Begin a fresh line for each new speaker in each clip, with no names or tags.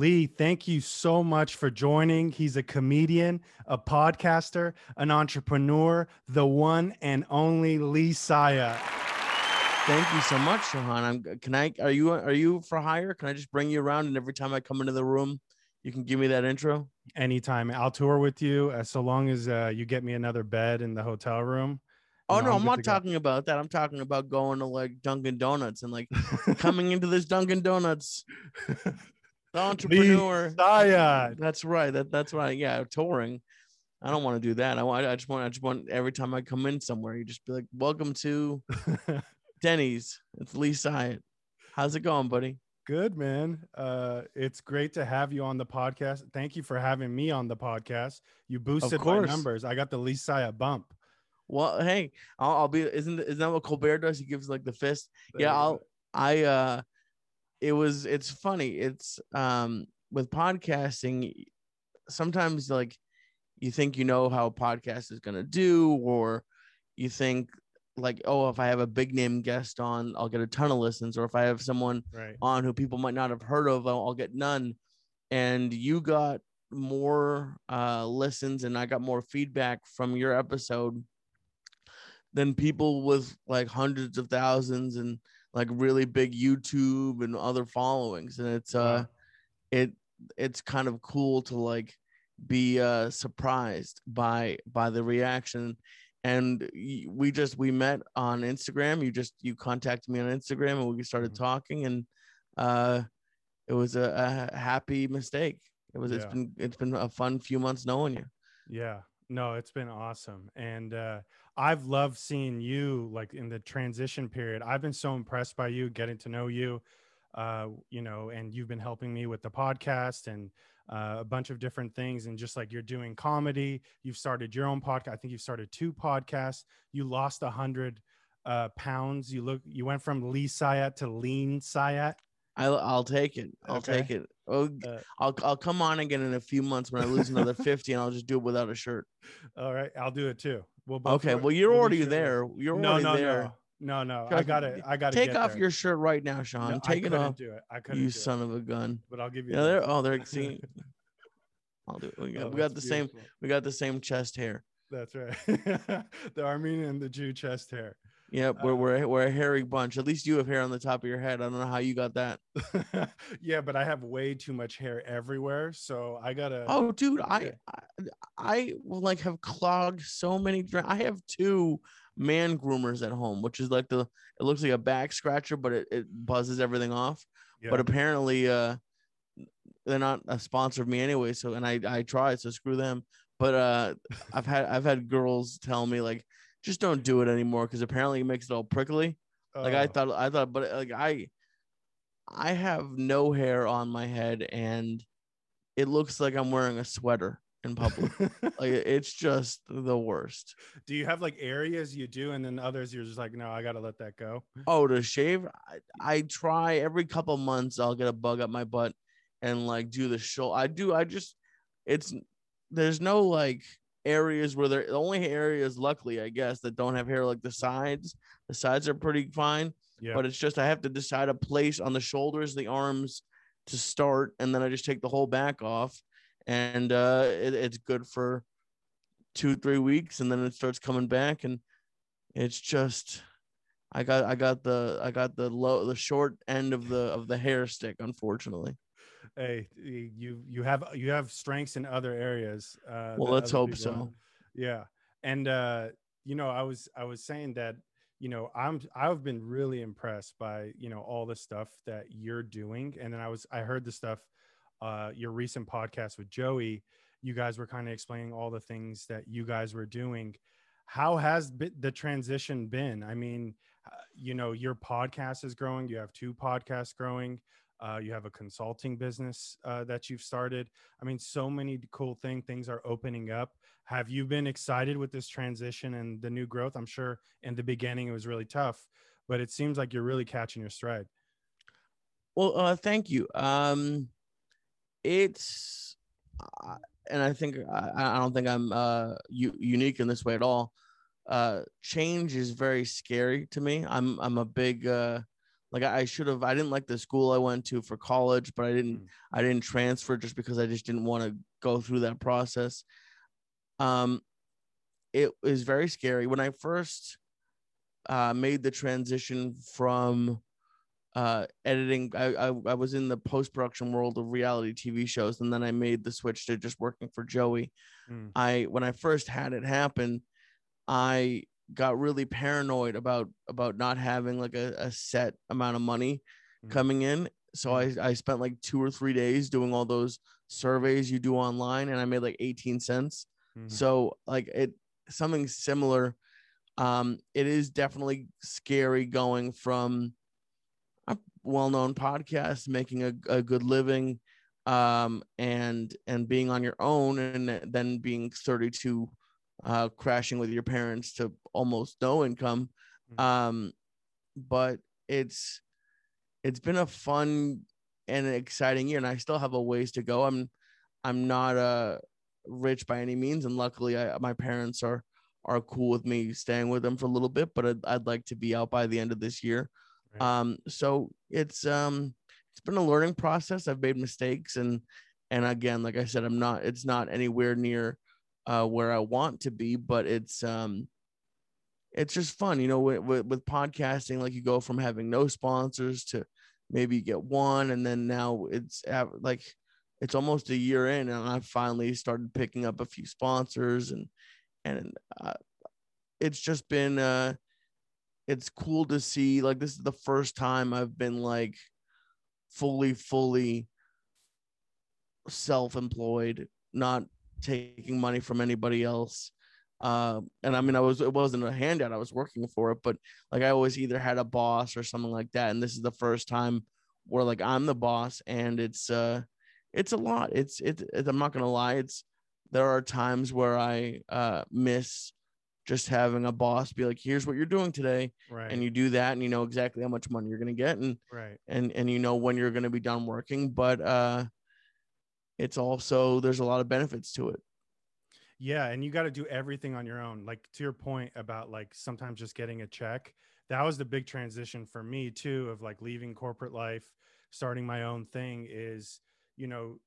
Lee, thank you so much for joining. He's a comedian, a podcaster, an entrepreneur, the one and only Lee Syatt.
Thank you so much, Shahan. I'm can I are you are you for hire? Can I just bring you around and every time I come into the room, you can give me that intro?
Anytime. I'll tour with you uh, so long as uh, you get me another bed in the hotel room.
Oh no,
I'm
not
to go.
talking about that. I'm talking about going to like Dunkin' Donuts and like coming into this Dunkin' Donuts. The entrepreneur.
Syatt.
That's right. That that's right. Yeah, touring. I don't want to do that. I want. I just want. I just want every time I come in somewhere, you just be like, "Welcome to Denny's." It's Lee Syatt. How's it going, buddy?
Good man. Uh, it's great to have you on the podcast. Thank you for having me on the podcast. You boosted my numbers. I got the Lee Syatt bump.
Well, hey, I'll, I'll be. Isn't isn't that what Colbert does? He gives like the fist.
There
yeah, I'll.
go.
I. uh It was. It's funny. It's um with podcasting. Sometimes like you think you know how a podcast is gonna do, or you think like, oh, if I have a big name guest on, I'll get a ton of listens, or if I have someone
Right.
on who people might not have heard of, I'll, I'll get none. And you got more uh, listens, and I got more feedback from your episode than people with like hundreds of thousands and like really big YouTube and other followings. And it's uh, it it's kind of cool to like be uh surprised by by the reaction and we just we met on instagram you just you contacted me on instagram and we started
Mhm.
talking and uh it was a, a happy mistake it was it's been it's been a fun few months knowing you
Yeah. No, it's been awesome. And uh, I've loved seeing you like in the transition period. I've been so impressed by you, getting to know you, uh, you know, and you've been helping me with the podcast and uh, a bunch of different things. And just like you're doing comedy, you've started your own podcast. I think you've started two podcasts. You lost a hundred uh, pounds. You look, you went from Lee Syatt to Lean Syatt.
I, i'll take it i'll
Okay.
take it oh,
Uh,
I'll, I'll come on again in a few months when i lose another 50 and i'll just do it without a shirt
All right, I'll do it too. We'll
okay
wear-
well you're
we'll
already there you're
no,
already
no,
there
no, no, no. I got to I got to
take off your shirt right now sean take it off
Do it. I couldn't.
you
do it,
son of a gun
but I'll give you.
yeah they're oh they're seeing I'll do it. We got,
Oh,
we got the
that's
same we got the same chest hair.
That's right. the Armenian and the Jew chest hair.
Yep, we're
Uh,
we're we're a hairy bunch. At least you have hair on the top of your head. I don't know how you got that.
yeah, but I have way too much hair everywhere, so I gotta.
Oh, dude, I. I, I will like have clogged so many. I have two man groomers at home, which is like the it looks like a back scratcher, but it, it buzzes everything off.
yeah.
But apparently, uh, they're not a sponsor of me anyway. So and I I tried, so screw them. But uh, I've had I've had girls tell me like just don't do it anymore because apparently it makes it all prickly. Like I
Oh,
thought, I thought, but like I, I have no hair on my head, and it looks like I'm wearing a sweater in public. like it's just the worst.
do you have like areas you do, and then others you're just like, no, I gotta let that go.
Oh, to shave, I, I try every couple months. I'll get a bug up my butt and like do the show. I do. I just, it's there's no like areas where there the only areas luckily i guess that don't have hair like the sides the sides are pretty fine
Yeah.
but it's just I have to decide a place on the shoulders, the arms to start, and then I just take the whole back off, and uh, it, it's good for two three weeks, and then it starts coming back, and it's just I got I got the I got the low the short end of the of the hair stick, unfortunately.
Hey, you you have you have strengths in other areas. Uh,
Well, let's hope so.
don't. Yeah, and uh, you know, I was I was saying that you know I'm I've been really impressed by you know all the stuff that you're doing, and then I was I heard the stuff, uh, your recent podcast with Joey. You guys were kind of explaining all the things that you guys were doing. How has the transition been? I mean, uh, you know, your podcast is growing. You have two podcasts growing. Uh, you have a consulting business uh, that you've started. I mean, so many cool thing things are opening up. Have you been excited with this transition and the new growth? I'm sure in the beginning it was really tough, but it seems like you're really catching your stride.
Well, uh, thank you. Um, it's, uh, and I think I, I don't think I'm uh u- unique in this way at all. Uh, change is very scary to me. I'm I'm a big like I, I should have I didn't like the school I went to for college, but I didn't
Mm.
I didn't transfer just because I just didn't want to go through that process. Um it was very scary when I first uh made the transition from uh editing I, I I was in the post-production world of reality TV shows and then I made the switch to just working for Joey.
Mm.
I when I first had it happen, I got really paranoid about about not having like a, a set amount of money
Mm.
coming in. So I, I spent like two or three days doing all those surveys you do online and I made like 18 cents.
Mhm.
So like it something similar. Um, it is definitely scary going from a well-known podcast, making a, a good living, um, and and being on your own, and then being 32, uh, crashing with your parents to almost no income.
Mhm.
Um, but it's it's been a fun and an exciting year, and I still have a ways to go. I'm I'm not uh rich by any means, and luckily, I, my parents are are cool with me staying with them for a little bit. But I'd, I'd like to be out by the end of this year.
Right.
Um, so it's um it's been a learning process. I've made mistakes, and and again, like I said, I'm not. It's not anywhere near uh where I want to be, but it's um it's just fun, you know. With, with, with podcasting, like you go from having no sponsors to maybe you get one, and then now it's like it's almost a year in, and I finally started picking up a few sponsors, and and uh, it's just been uh, it's cool to see. Like this is the first time I've been like fully, fully self-employed, not taking money from anybody else. Uh, and I mean, I was it wasn't a handout; I was working for it, but like I always either had a boss or something like that. And this is the first time where like I'm the boss, and it's uh, it's a lot. It's it. it I'm not gonna lie. It's there are times where I uh miss just having a boss be like, "Here's what you're doing today,"
right.
and you do that, and you know exactly how much money you're gonna get, and
right.
and and you know when you're gonna be done working. But uh, it's also there's a lot of benefits to it.
Yeah, and you got to do everything on your own. Like to your point about like sometimes just getting a check. That was the big transition for me too of like leaving corporate life, starting my own thing is, you know,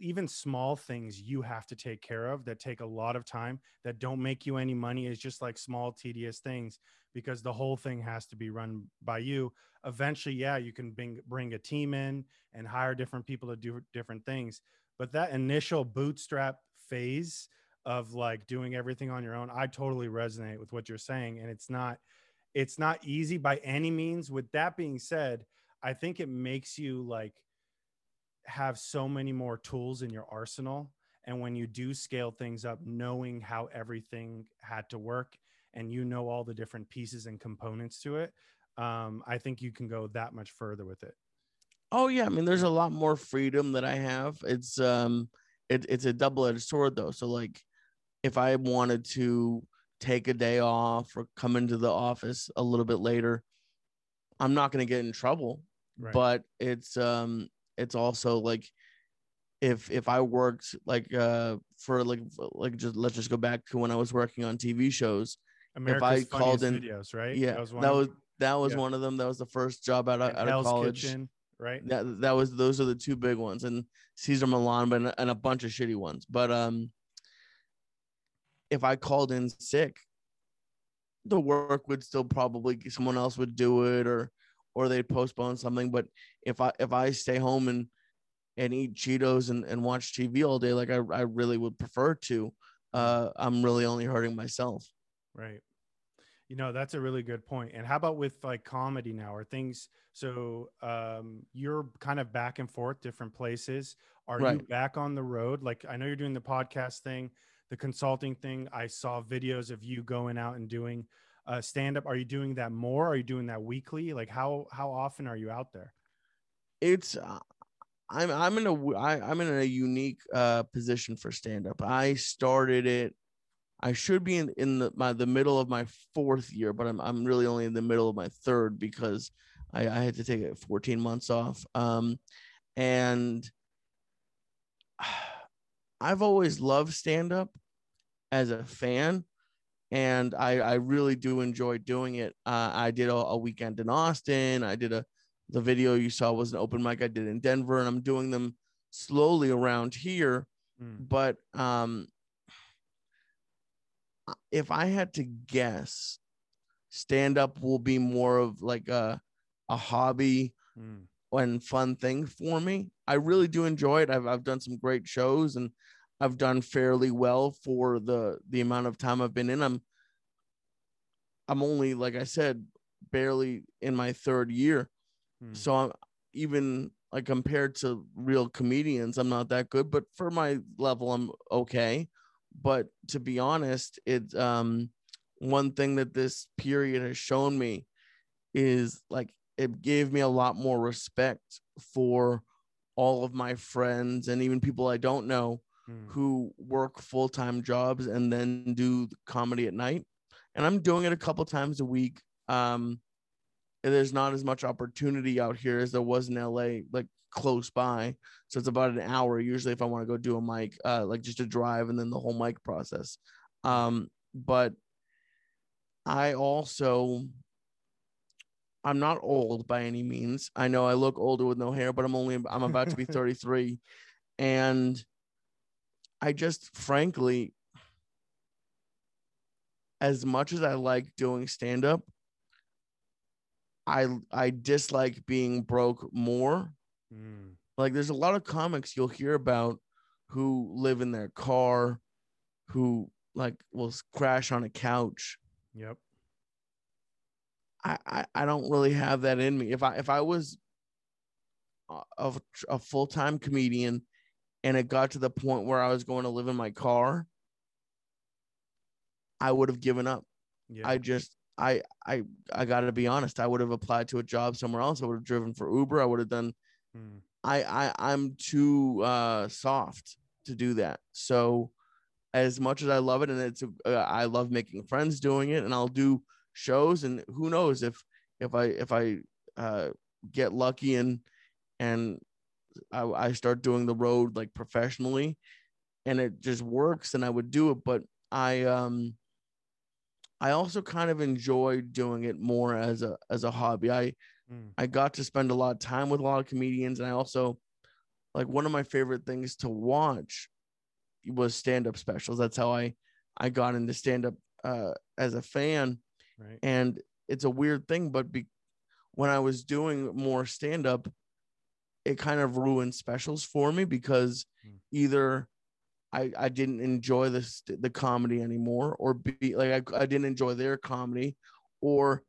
even small things you have to take care of that take a lot of time that don't make you any money is just like small tedious things because the whole thing has to be run by you. Eventually, yeah, you can bring bring a team in and hire different people to do different things, but that initial bootstrap phase of like doing everything on your own i totally resonate with what you're saying and it's not it's not easy by any means. With that being said i think it makes you like have so many more tools in your arsenal and when you do scale things up knowing how everything had to work and you know all the different pieces and components to it um, i think you can go that much further with it
Oh yeah, I mean, there's a lot more freedom that I have. It's um, it, it's a double edged sword though. So like, if I wanted to take a day off or come into the office a little bit later, I'm not gonna get in trouble.
Right.
But it's um, it's also like, if if I worked like uh for like like just let's just go back to when I was working on TV shows.
america's
I called in-
videos right
Yeah, that was
one
that
of
was,
them? Yeah.
one of them. That was the first job out of, out of college.
Kitchen, right?
That that was those are the two big ones and Cesar Millan but and a bunch of shitty ones. But um if I called in sick the work would still probably someone else would do it or or they'd postpone something. But if I if I stay home and and eat Cheetos and, and watch TV all day like I, I really would prefer to uh I'm really only hurting myself.
Right. You know, that's a really good point. And how about with like comedy now? Are things so um you're kind of back and forth different places. Are you back on the road? Like I know you're doing the podcast thing, the consulting thing. I saw videos of you going out and doing uh stand up. Are you doing that more? Are you doing that weekly? Like how how often are you out there?
it's uh, I'm I'm in a I, I'm in a unique uh position for stand up. I started it. I should be in in the my the middle of my fourth year, but I'm I'm really only in the middle of my third because I, I had to take it 14 months off. Um, and I've always loved stand up as a fan, and I I really do enjoy doing it. Uh, I did a, a weekend in Austin. I did a the video you saw was an open mic I did in Denver, and I'm doing them slowly around here.
Mm.
But um, if I had to guess, stand up will be more of like a a hobby
Mm.
and fun thing for me. I really do enjoy it. I've I've done some great shows and I've done fairly well for the the amount of time I've been in. I'm I'm only like I said, barely in my third year.
Mm.
So I'm even like compared to real comedians, I'm not that good, but for my level, I'm okay. But to be honest, it's um one thing that this period has shown me is like it gave me a lot more respect for all of my friends and even people I don't know
Mm.
who work full-time jobs and then do comedy at night and i'm doing it a couple times a week um there's not as much opportunity out here as there was in la like close by. So it's about an hour usually if i want to go do a mic uh like just a drive and then the whole mic process. Um but i also i'm not old by any means. I know i look older with no hair but i'm only i'm about to be 33 and I just frankly, as much as I like doing stand up, I I dislike being broke more.
Mm.
Like there's a lot of comics you'll hear about who live in their car, who like will crash on a couch.
Yep.
I, I, I don't really have that in me. If I if I was a, a, a full time comedian and it got to the point where I was going to live in my car, I would have given up.
Yeah.
I just I I I got to be honest. I would have applied to a job somewhere else. I would have driven for Uber. I would have done.
Mm.
I I I'm too uh soft to do that. So as much as I love it, and it's uh, I love making friends doing it, and I'll do shows, and who knows if if I if I uh get lucky and and I, I start doing the road like professionally, and it just works, and I would do it. But I um I also kind of enjoyed doing it more as a as a hobby. I
Mm.
I got to spend a lot of time with a lot of comedians, and I also like one of my favorite things to watch was stand up specials. That's how I I got into stand up uh, as a fan,
Right.
and it's a weird thing, but be, when I was doing more stand up, it kind of ruined specials for me because
Hmm.
either I, I didn't enjoy the the comedy anymore, or be like I, I didn't enjoy their comedy, or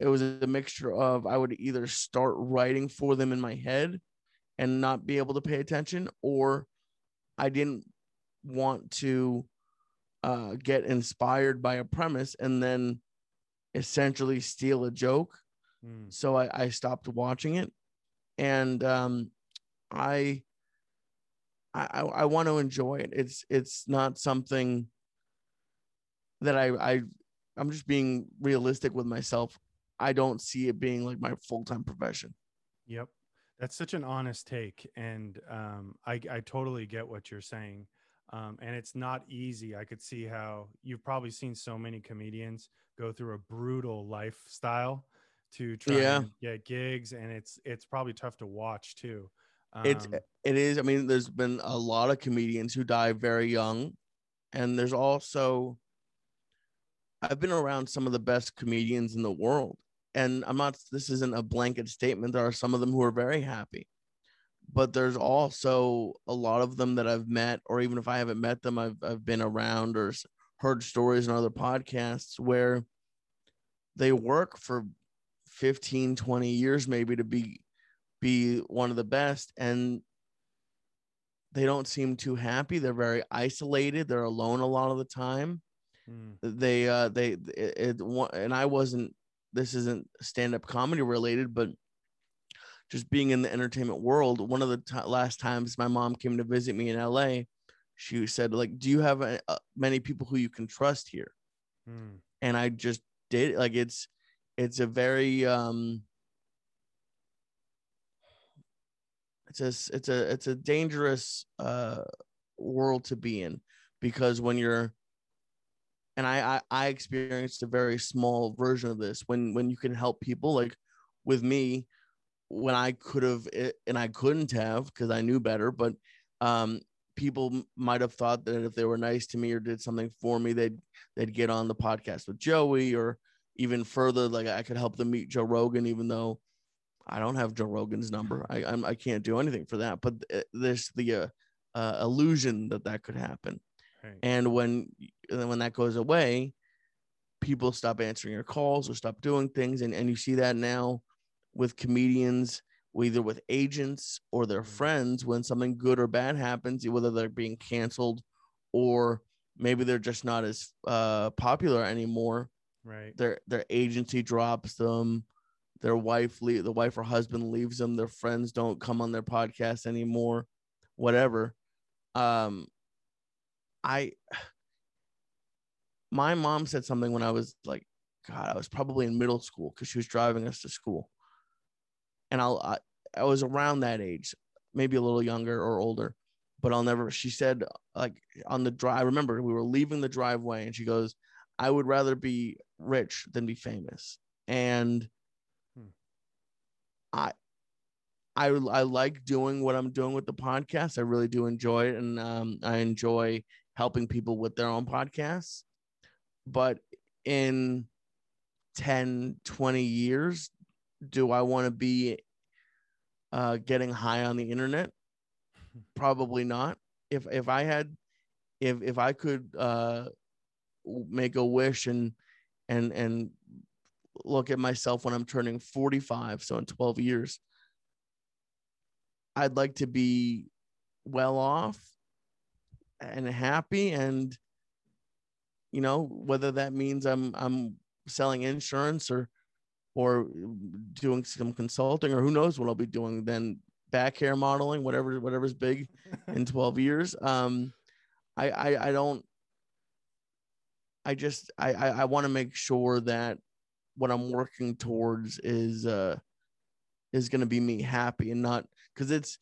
it was a mixture of I would either start writing for them in my head and not be able to pay attention, or I didn't want to uh, get inspired by a premise and then essentially steal a joke
Mm.
so I, I stopped watching it and um i i i, want to enjoy it it's it's not something that i i i'm just being realistic with myself i don't see it being like my full-time profession
Yep. That's such an honest take. And um, I, I totally get what you're saying. Um, and it's not easy. I could see how you've probably seen so many comedians go through a brutal lifestyle to try
Yeah.
and get gigs. And it's it's probably tough to watch too.
It's
Um,
it is i mean there's been a lot of comedians who die very young and there's also i've been around some of the best comedians in the world and i'm not this isn't a blanket statement there are some of them who are very happy but there's also a lot of them that i've met or even if i haven't met them i've, I've been around or heard stories in other podcasts where they work for 15 20 years maybe to be be one of the best and they don't seem too happy. They're very isolated. They're alone a lot of the time.
Mm,
they uh they it, it and i wasn't this isn't stand-up comedy related but just being in the entertainment world one of the t- last times my mom came to visit me in la she said like do you have uh uh, many people who you can trust here?
Mm,
and i just did like it's it's a very um it's a it's a it's a dangerous uh world to be in because when you're and I, I I experienced a very small version of this when when you can help people like with me when I could have and I couldn't have because I knew better, but um, people might have thought that if they were nice to me or did something for me, they'd they'd get on the podcast with Joey or even further, like I could help them meet Joe Rogan, even though I don't have Joe Rogan's number. I I'm, I can not do anything for that. But there's the uh, uh, illusion that that could happen, right. and when when that goes away, people stop answering your calls or stop doing things, and and you see that now with comedians either with agents or their mm-hmm. friends when something good or bad happens, whether they're being canceled or maybe they're just not as uh, popular anymore.
Right.
Their their agency drops them. Their wife leave the wife or husband leaves them. Their friends don't come on their podcast anymore. Whatever. Um, I my mom said something when I was like, God, I was probably in middle school because she was driving us to school and I'll I, I was around that age, maybe a little younger or older, but I'll never. She said like on the drive. I remember we were leaving the driveway, and she goes, "I would rather be rich than be famous." And. I I I like doing what I'm doing with the podcast. I really do enjoy it, and um, I enjoy helping people with their own podcasts. But in 10, 20 years, do I want to be uh, getting high on the internet? Probably not. If if I had, if if I could uh, make a wish and and and look at myself when I'm turning 45, so in 12 years, I'd like to be well off and happy and you know whether that means I'm I'm selling insurance or or doing some consulting, or who knows what I'll be doing then. Back hair modeling, whatever, whatever's big in 12 years. Um, I, I, I don't. I just, I, I, I want to make sure that what I'm working towards is, uh, is going to be me happy and not because it's,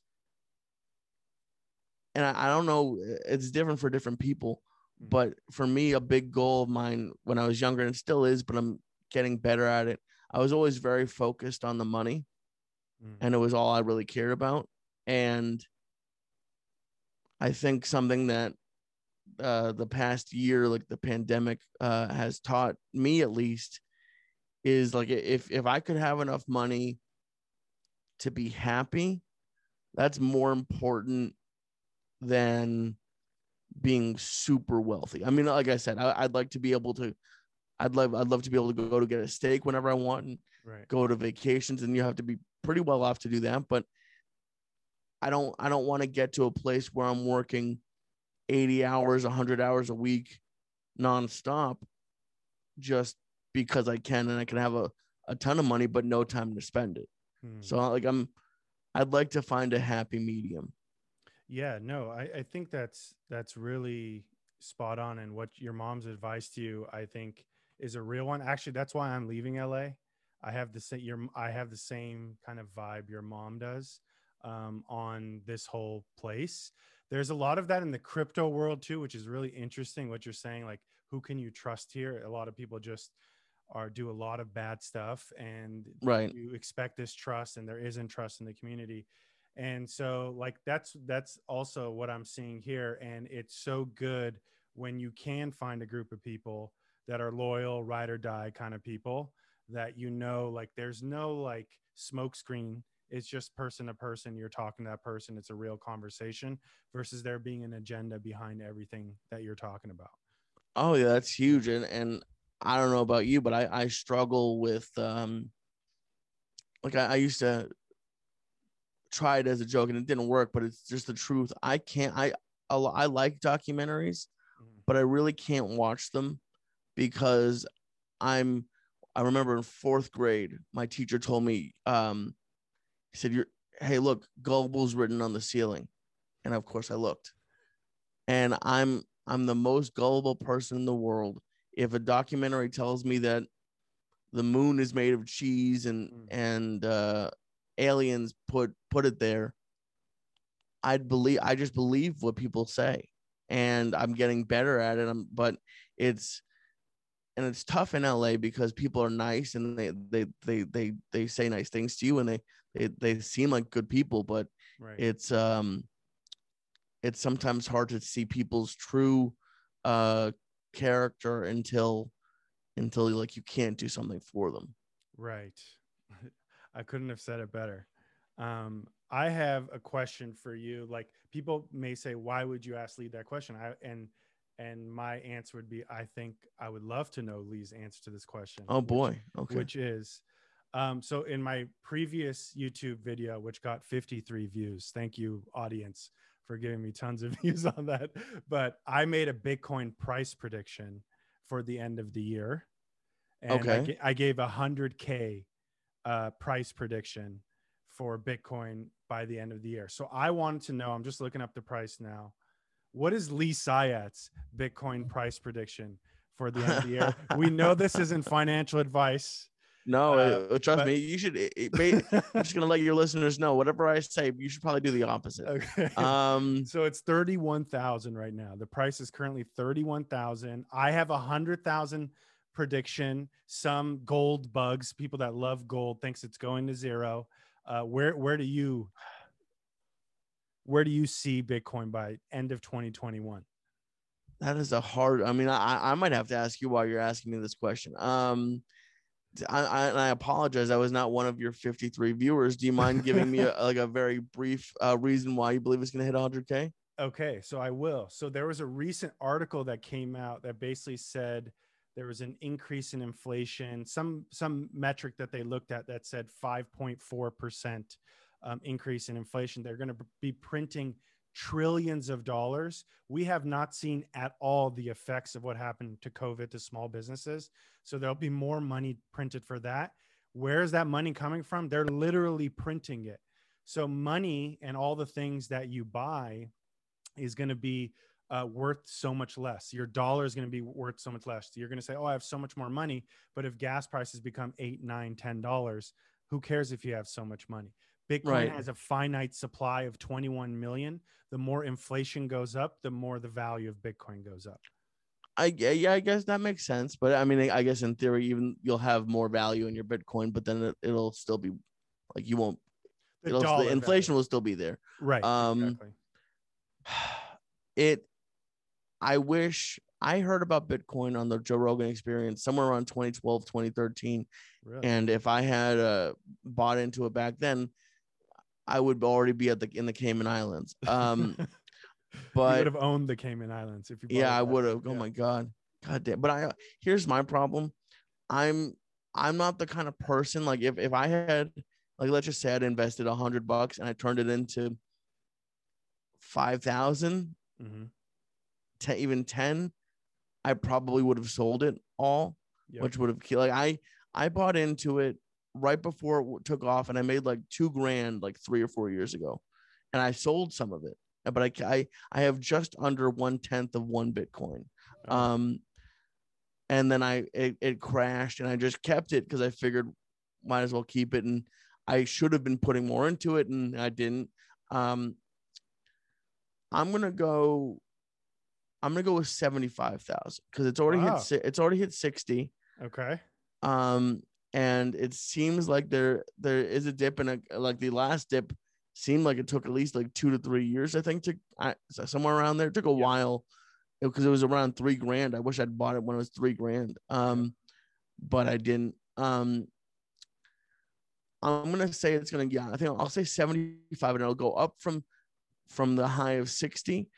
and I, I don't know, it's different for different people, mm. but for me, a big goal of mine when I was younger and still is, but I'm getting better at it I was always very focused on the money mm. and it was all I really cared about. And I think something that uh, the past year, like the pandemic, uh, has taught me at least is like if if I could have enough money to be happy, that's more important than being super wealthy. I mean, like I said, I, would like to be able to I'd love I'd love to be able to go to get a steak whenever I want and right. go to vacations and you have to be pretty well off to do that but I don't I don't want to get to a place where I'm working 80 hours 100 hours a week nonstop just because I can and I can have a, a ton of money but no time to spend it. Hmm. So like I'm I'd like to find a happy medium.
Yeah, no, I, I think that's that's really spot on and what your mom's advice to you, I think is a real one. Actually, that's why I'm leaving LA. I have the same your I have the same kind of vibe your mom does um, on this whole place. There's a lot of that in the crypto world too, which is really interesting. What you're saying, like who can you trust here? A lot of people just are do a lot of bad stuff, and
right.
you expect this trust, and there isn't trust in the community. And so, like that's that's also what I'm seeing here, and it's so good when you can find a group of people that are loyal, ride or die kind of people that you know, like there's no like smoke screen. It's just person to person. You're talking to that person. It's a real conversation versus there being an agenda behind everything that you're talking about.
Oh yeah, that's huge. And and I don't know about you, but I I struggle with um like I, I used to try it as a joke and it didn't work, but it's just the truth. I can't I I like documentaries, mm-hmm. but I really can't watch them because I'm I remember in fourth grade, my teacher told me, um, he said, You're hey, look, gullible's written on the ceiling. And of course I looked. And I'm I'm the most gullible person in the world. If a documentary tells me that the moon is made of cheese and mm. and uh, aliens put put it there, I'd believe I just believe what people say. And I'm getting better at it. I'm, but it's and it's tough in LA because people are nice and they they they they they say nice things to you and they it, they seem like good people, but
right.
it's um it's sometimes hard to see people's true uh character until until like you can't do something for them.
Right. I couldn't have said it better. Um, I have a question for you. Like people may say, why would you ask Lee that question? I and and my answer would be, I think I would love to know Lee's answer to this question.
Oh
which-
boy. Okay.
Which is, um, so in my previous YouTube video, which got 53 views, thank you, audience, for giving me tons of views on that. But I made a Bitcoin price prediction for the end of the year. And I,
Okay.
ga- I gave a 100K uh, price prediction for Bitcoin by the end of the year. So I wanted to know, I'm just looking up the price now. What is Lee Syat's Bitcoin price prediction for the end of the year? we know this isn't financial advice.
No,
uh,
uh, trust
but-
me, you should it, it- ba- I'm just gonna let your listeners know whatever I say, you should probably do the opposite.
okay.
Um
So it's 31,000 right now. The price is currently 31,000. I have a 100,000 prediction. Some gold bugs, people that love gold thinks it's going to zero. Uh, where where do you where do you see Bitcoin by end of 2021?
that is a hard i mean i i might have to ask you why you're asking me this question um I, I, and I apologize. I was not one of your 53 viewers. Do you mind giving me a, like a very brief uh, reason why you believe it's going to hit 100k?
Okay, so I will. So there was a recent article that came out that basically said there was an increase in inflation, some some metric that they looked at that said 5.4 percent um, increase in inflation. They're going to be printing trillions of dollars. We have not seen at all the effects of what happened to COVID to small businesses. So there'll be more money printed for that. Where is that money coming from? They're literally printing it. So money and all the things that you buy is going to be uh, worth so much less. Your dollar is going to be worth so much less. You're going to say, "Oh, I have so much more money," but if gas prices become eight, nine, ten dollars, who cares if you have so much money? Bitcoin
Right.
has a finite supply of 21 million. The more inflation goes up, the more the value of Bitcoin goes up.
I yeah, I guess that makes sense. But I mean, I guess in theory, even you'll have more value in your Bitcoin, but then it, it'll still be like you won't.
The,
It'll, the inflation
value.
will still be there.
right?
um,
exactly.
It. I wish I heard about Bitcoin on the Joe Rogan Experience somewhere around 2012, 2013,
Really?
and if I had uh, bought into it back then, I would already be at the in the Cayman Islands. Um,
you
but
would have owned the Cayman Islands if you.
yeah i would have oh
Yeah.
my god god damn but i here's my problem i'm i'm not the kind of person like if if i had like let's just say i'd invested a hundred bucks and i turned it into 5000
Mhm.
10 even 10 i probably would have sold it all
Yep.
which would have killed like i i bought into it right before it took off and i made like two grand like three or four years ago and i sold some of it but i i, I have just under one tenth of one bitcoin
Oh,
um and then i it, it crashed and i just kept it because i figured might as well keep it and i should have been putting more into it and i didn't um i'm gonna go i'm gonna go with 75000 because it's already
Wow.
hit it's already hit 60
okay.
um and it seems like there there is a dip and a like the last dip seemed like it took at least like two to three years i think to I, somewhere around there. It took a
Yeah.
while because it was around three grand. I wish i'd bought it when it was three grand um but i didn't um i'm gonna say it's gonna yeah i think i'll say 75 and it'll go up from from the high of 60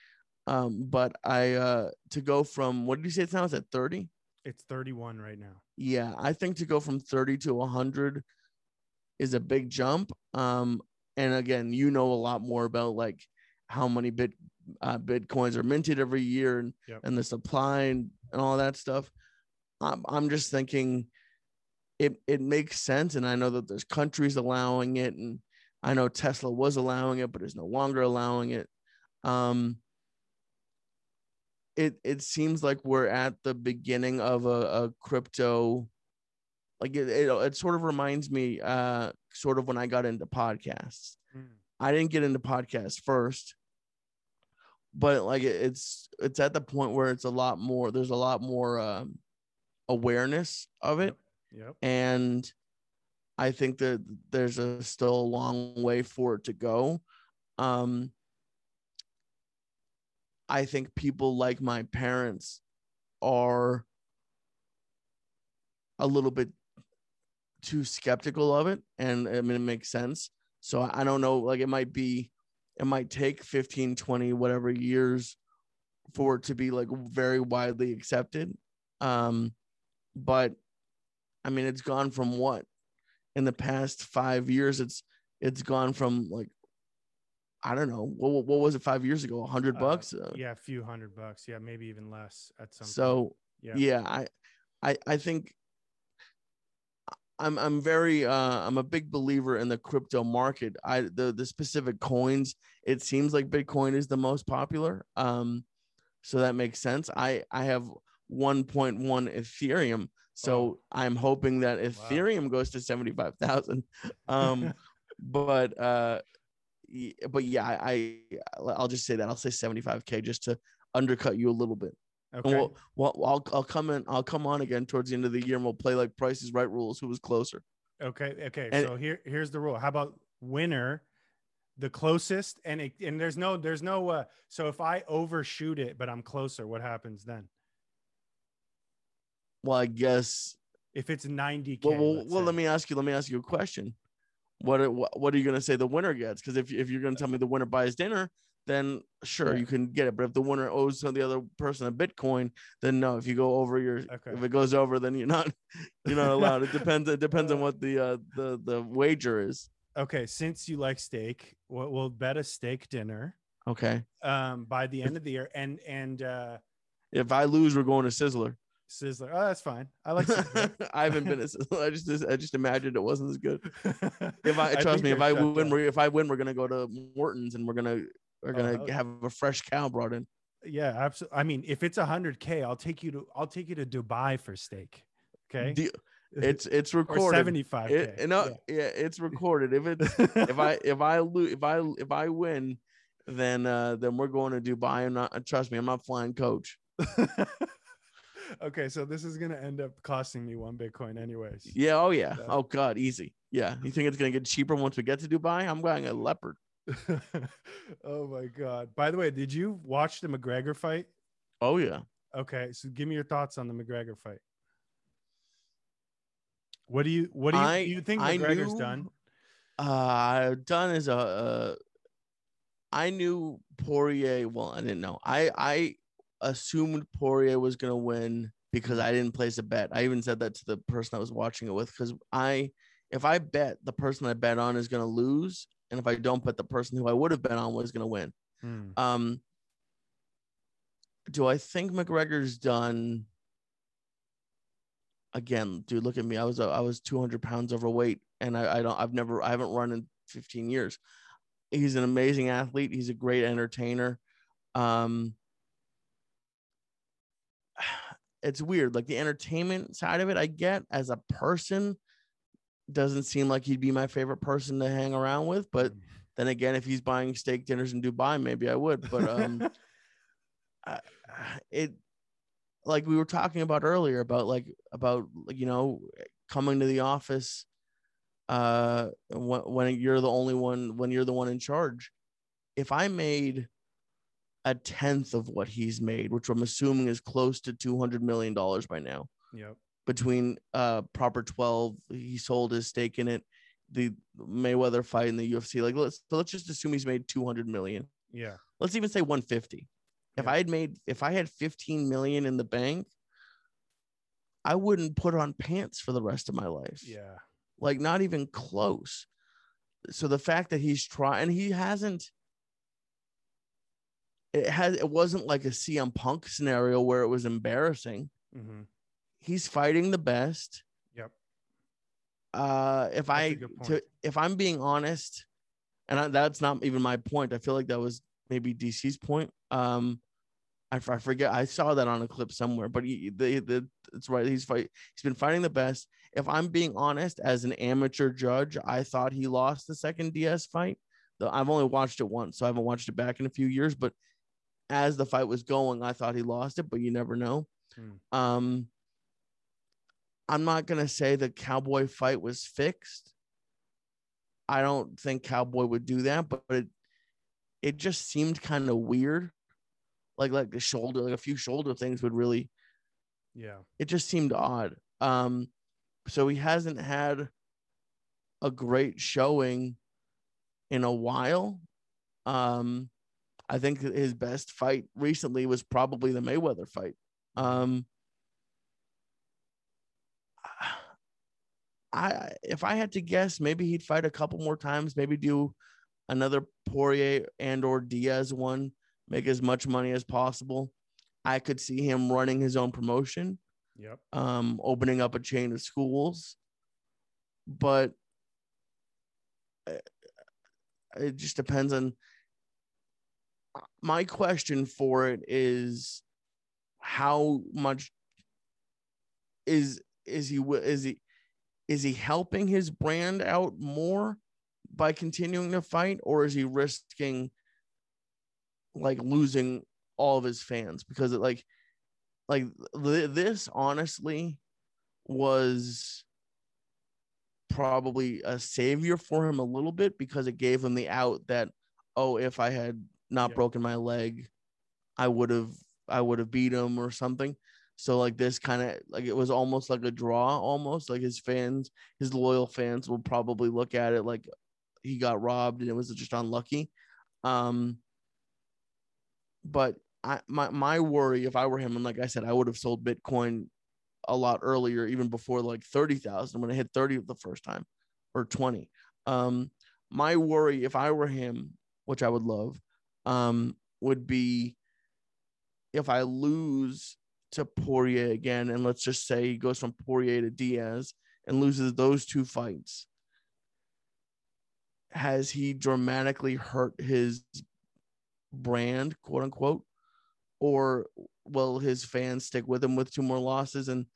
um but i uh to go from what did you say it's now it's at 30
It's 31 right now.
yeah, I think to go from 30 to 100 is a big jump. Um, and again, you know a lot more about like how many bit uh, bitcoins are minted every year and,
Yep.
and the supply and, and all that stuff. I'm, I'm just thinking it it makes sense, and I know that there's countries allowing it, and I know Tesla was allowing it, but is no longer allowing it. Um, it it seems like we're at the beginning of a, a crypto like it, it, it sort of reminds me uh sort of when i got into podcasts
Mm.
i didn't get into podcasts first but like it, it's it's at the point where it's a lot more there's a lot more um awareness of it
Yep.
and I think that there's a still a long way for it to go. Um, I think people like my parents are a little bit too skeptical of it, and I mean it makes sense. So I don't know, like it might be, it might take 15, 20, whatever years for it to be like very widely accepted. Um, but I mean, it's gone from what in the past five years? It's it's gone from like I don't know what what was it five years ago? A hundred
Uh,
bucks. Uh,
yeah, a few hundred bucks. Yeah, maybe even less at some. point.
so
yeah,
yeah. I I I think I'm I'm very uh I'm a big believer in the crypto market. I the the specific coins. It seems like Bitcoin is the most popular. Um, so that makes sense. I I have 1.1 Ethereum. So
Oh.
I'm hoping that Ethereum goes to 75,000. Um, but uh, but yeah, I, I I'll just say that I'll say 75k just to undercut you a little bit. And
okay.
we'll, well, I'll I'll come in. I'll come on again towards the end of the year, and we'll play like Price Is Right rules. Who was closer?
Okay. Okay.
And-
so here, here's the rule. How about winner, the closest, and it, and there's no, there's no. Uh, so if I overshoot it, but I'm closer, what happens then?
Well, I guess.
If it's 90k.
Well, well, well let me ask you. Let me ask you a question. What are, what, what are you gonna say the winner gets? Because if if you're gonna tell me the winner buys dinner, then sure
Yeah.
you can get it. But if the winner owes to the other person a Bitcoin, then no. If you go over your,
Okay.
if it goes over, then you're not you're not allowed. it depends. It depends on what the uh the the wager is.
Okay. Since you like steak, we'll, we'll bet a steak dinner
Okay.
um, by the end of the year, and and uh,
If I lose, we're going to Sizzler.
Sizzler. Oh, that's fine. I like. Sizzler.
I haven't been. As, I just I just imagined it wasn't as good. If I, trust me, if I win,
down.
if I win, we're gonna go to Morton's and we're gonna we're
Oh,
gonna
hell yeah.
have a fresh cow brought in.
yeah, absolutely. I mean, if it's a hundred k, I'll take you to I'll take you to Dubai for steak. Okay.
The- it's it's recorded.
seventy five k.
It, no, yeah. it's recorded. If it's if I if I lose if I if I win, then uh then we're going to Dubai. I'm not trust me, I'm not flying coach.
Okay, so this is gonna end up costing me one Bitcoin, anyways.
Yeah, oh yeah.
Yeah.
Oh god, easy. Yeah. You think it's gonna get cheaper once we get to Dubai? I'm buying a leopard.
oh my god! By the way, did you watch the McGregor fight?
Oh yeah.
Okay, so give me your thoughts on the McGregor fight. What do you what do you,
I-
do you think McGregor's
knew-
done?
Uh done is a uh I knew Poirier. Well, I didn't know. I I assumed Poirier was gonna win because I didn't place a bet. I even said that to the person I was watching it with because I if I bet the person I bet on is gonna lose, and if I don't bet the person who I would have bet on was gonna win.
Hmm.
Um do I think McGregor's done again, dude, look at me. I was I was 200 pounds overweight and I, I don't I've never I haven't run in 15 years. He's an amazing athlete. He's a great entertainer. Um it's weird. Like the entertainment side of it, I get as a person doesn't seem like he'd be my favorite person to hang around with. But then again, if he's buying steak dinners in Dubai, maybe I would. But um I- it like we were talking about earlier about like about you know coming to the office uh when, when you're the only one when you're the one in charge if i made a tenth of what he's made which i'm assuming is close to 200 million dollars by now
yep.
between uh proper 12 he sold his stake in it the mayweather fight in the ufc like let's so let's just assume he's made 200 million
Yeah.
let's even say 150 if
Yeah.
i had made if i had 15 million in the bank i wouldn't put on pants for the rest of my life
Yeah.
like not even close so the fact that he's trying and he hasn't it has it wasn't like a CM Punk scenario where it was embarrassing.
Hmm
he's fighting the best.
Yep.
uh if
That's
i to, if i'm being honest and I, that's not even my point i feel like that was maybe dc's point. Um i, I forget i saw that on a clip somewhere but he the, the it's right he's fight he's been fighting the best. If i'm being honest as an amateur judge i thought he lost the second ds fight though i've only watched it once so i haven't watched it back in a few years but as the fight was going i thought he lost it but you never know
Hmm.
um I'm not gonna say the cowboy fight was fixed. I don't think cowboy would do that, but it it just seemed kind of weird. Like like the shoulder, like a few shoulder things would really
Yeah.
it just seemed odd. Um, so he hasn't had a great showing in a while. Um, I think his best fight recently was probably the Mayweather fight. Um, I if I had to guess, maybe he'd fight a couple more times, maybe do another Poirier and or Diaz one, make as much money as possible. I could see him running his own promotion,
Yep.
um, opening up a chain of schools, but uh, it just depends on. My question for it is, how much is is he is he is he helping his brand out more by continuing to fight, or is he risking like losing all of his fans? Because it like like th- this honestly was probably a savior for him a little bit because it gave him the out that oh if i had not
Yeah.
broken my leg i would have i would have beat him or something so like this kind of like it was almost like a draw almost like his fans his loyal fans will probably look at it like he got robbed and it was just unlucky um but I my my worry if I were him, and like I said, I would have sold Bitcoin a lot earlier, even before like thirty thousand when I hit thirty the first time, or twenty. Um, my worry if I were him, which I would love, um, would be if I lose to Poirier again, and let's just say he goes from Poirier to Diaz and loses those two fights. Has he dramatically hurt his brand, quote unquote, or will his fans stick with him with two more losses and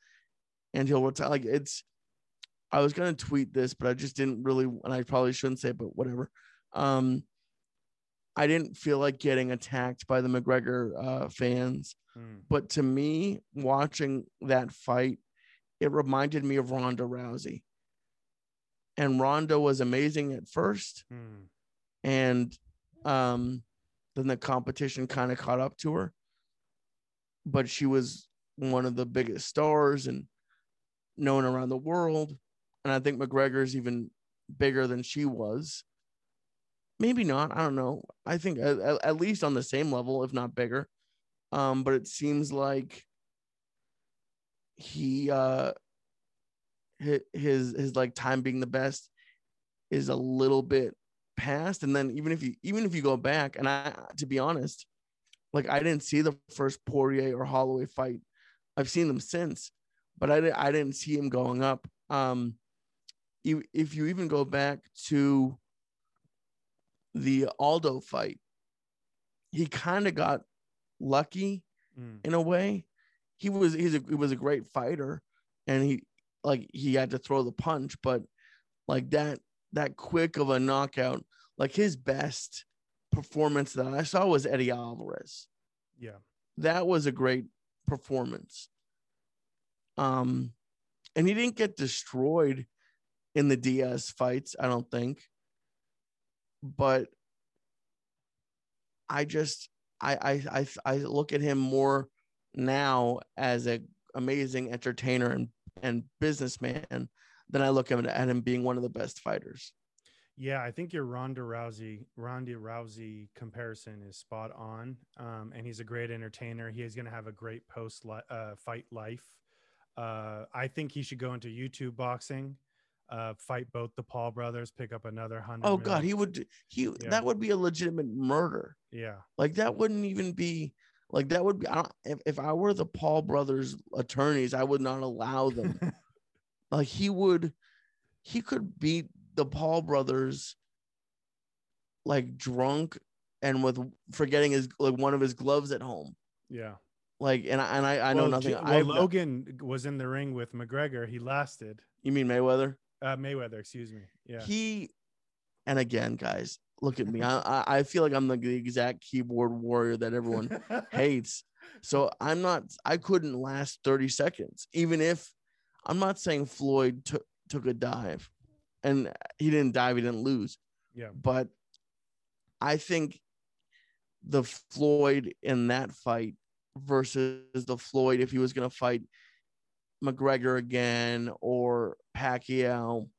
and he'll retire? Like it's, I was gonna tweet this, but I just didn't really, and I probably shouldn't say, but whatever. Um, I didn't feel like getting attacked by the McGregor uh, fans,
Mm.
but to me, watching that fight, it reminded me of Ronda Rousey. And Ronda was amazing at first,
Mm.
and um, then the competition kind of caught up to her. But she was one of the biggest stars and known around the world. And I think McGregor's even bigger than she was. Maybe not. I don't know. I think at, at- least on the same level, if not bigger. Um, but it seems like he uh hi- his his like time being the best is a little bit past and then even if you even if you go back and i to be honest like i didn't see the first poirier or holloway fight i've seen them since but i, I didn't see him going up um if you even go back to the aldo fight he kind of got lucky
Mm.
in a way. He was he's a he was a great fighter, and he like he had to throw the punch, but like that that quick of a knockout, like his best performance that I saw was Eddie Alvarez.
Yeah.
That was a great performance. Um, and he didn't get destroyed in the Diaz fights, I don't think. But I just I I I, I look at him more now as a amazing entertainer and and businessman than I look at, at him being one of the best fighters.
Yeah, I think your Ronda Rousey Ronda Rousey comparison is spot on. Um, and he's a great entertainer. He is going to have a great post li- uh, fight life. Uh, I think he should go into YouTube boxing, uh, fight both the Paul brothers, pick up another hundred.
Oh God, he would he
Yeah.
that would be a legitimate murder.
yeah,
Like that wouldn't even be like that would be. I don't, if if I were the Paul brothers attorneys, I would not allow them. like he would, he could beat the Paul brothers like drunk and with forgetting his like one of his gloves at home.
yeah.
Like and I and I, I know
Well,
nothing.
J-
I
Well, Logan was in the ring with McGregor. He lasted.
you mean Mayweather?
Uh, Mayweather, excuse me. Yeah.
He and again, guys, look at me. I I- I feel like I'm the exact keyboard warrior that everyone hates. So I'm not, I couldn't last 30 seconds, even if I'm not saying Floyd took took a dive, and he didn't dive, he didn't lose,
Yeah.
but I think the Floyd in that fight versus the Floyd if he was going to fight McGregor again or Pacquiao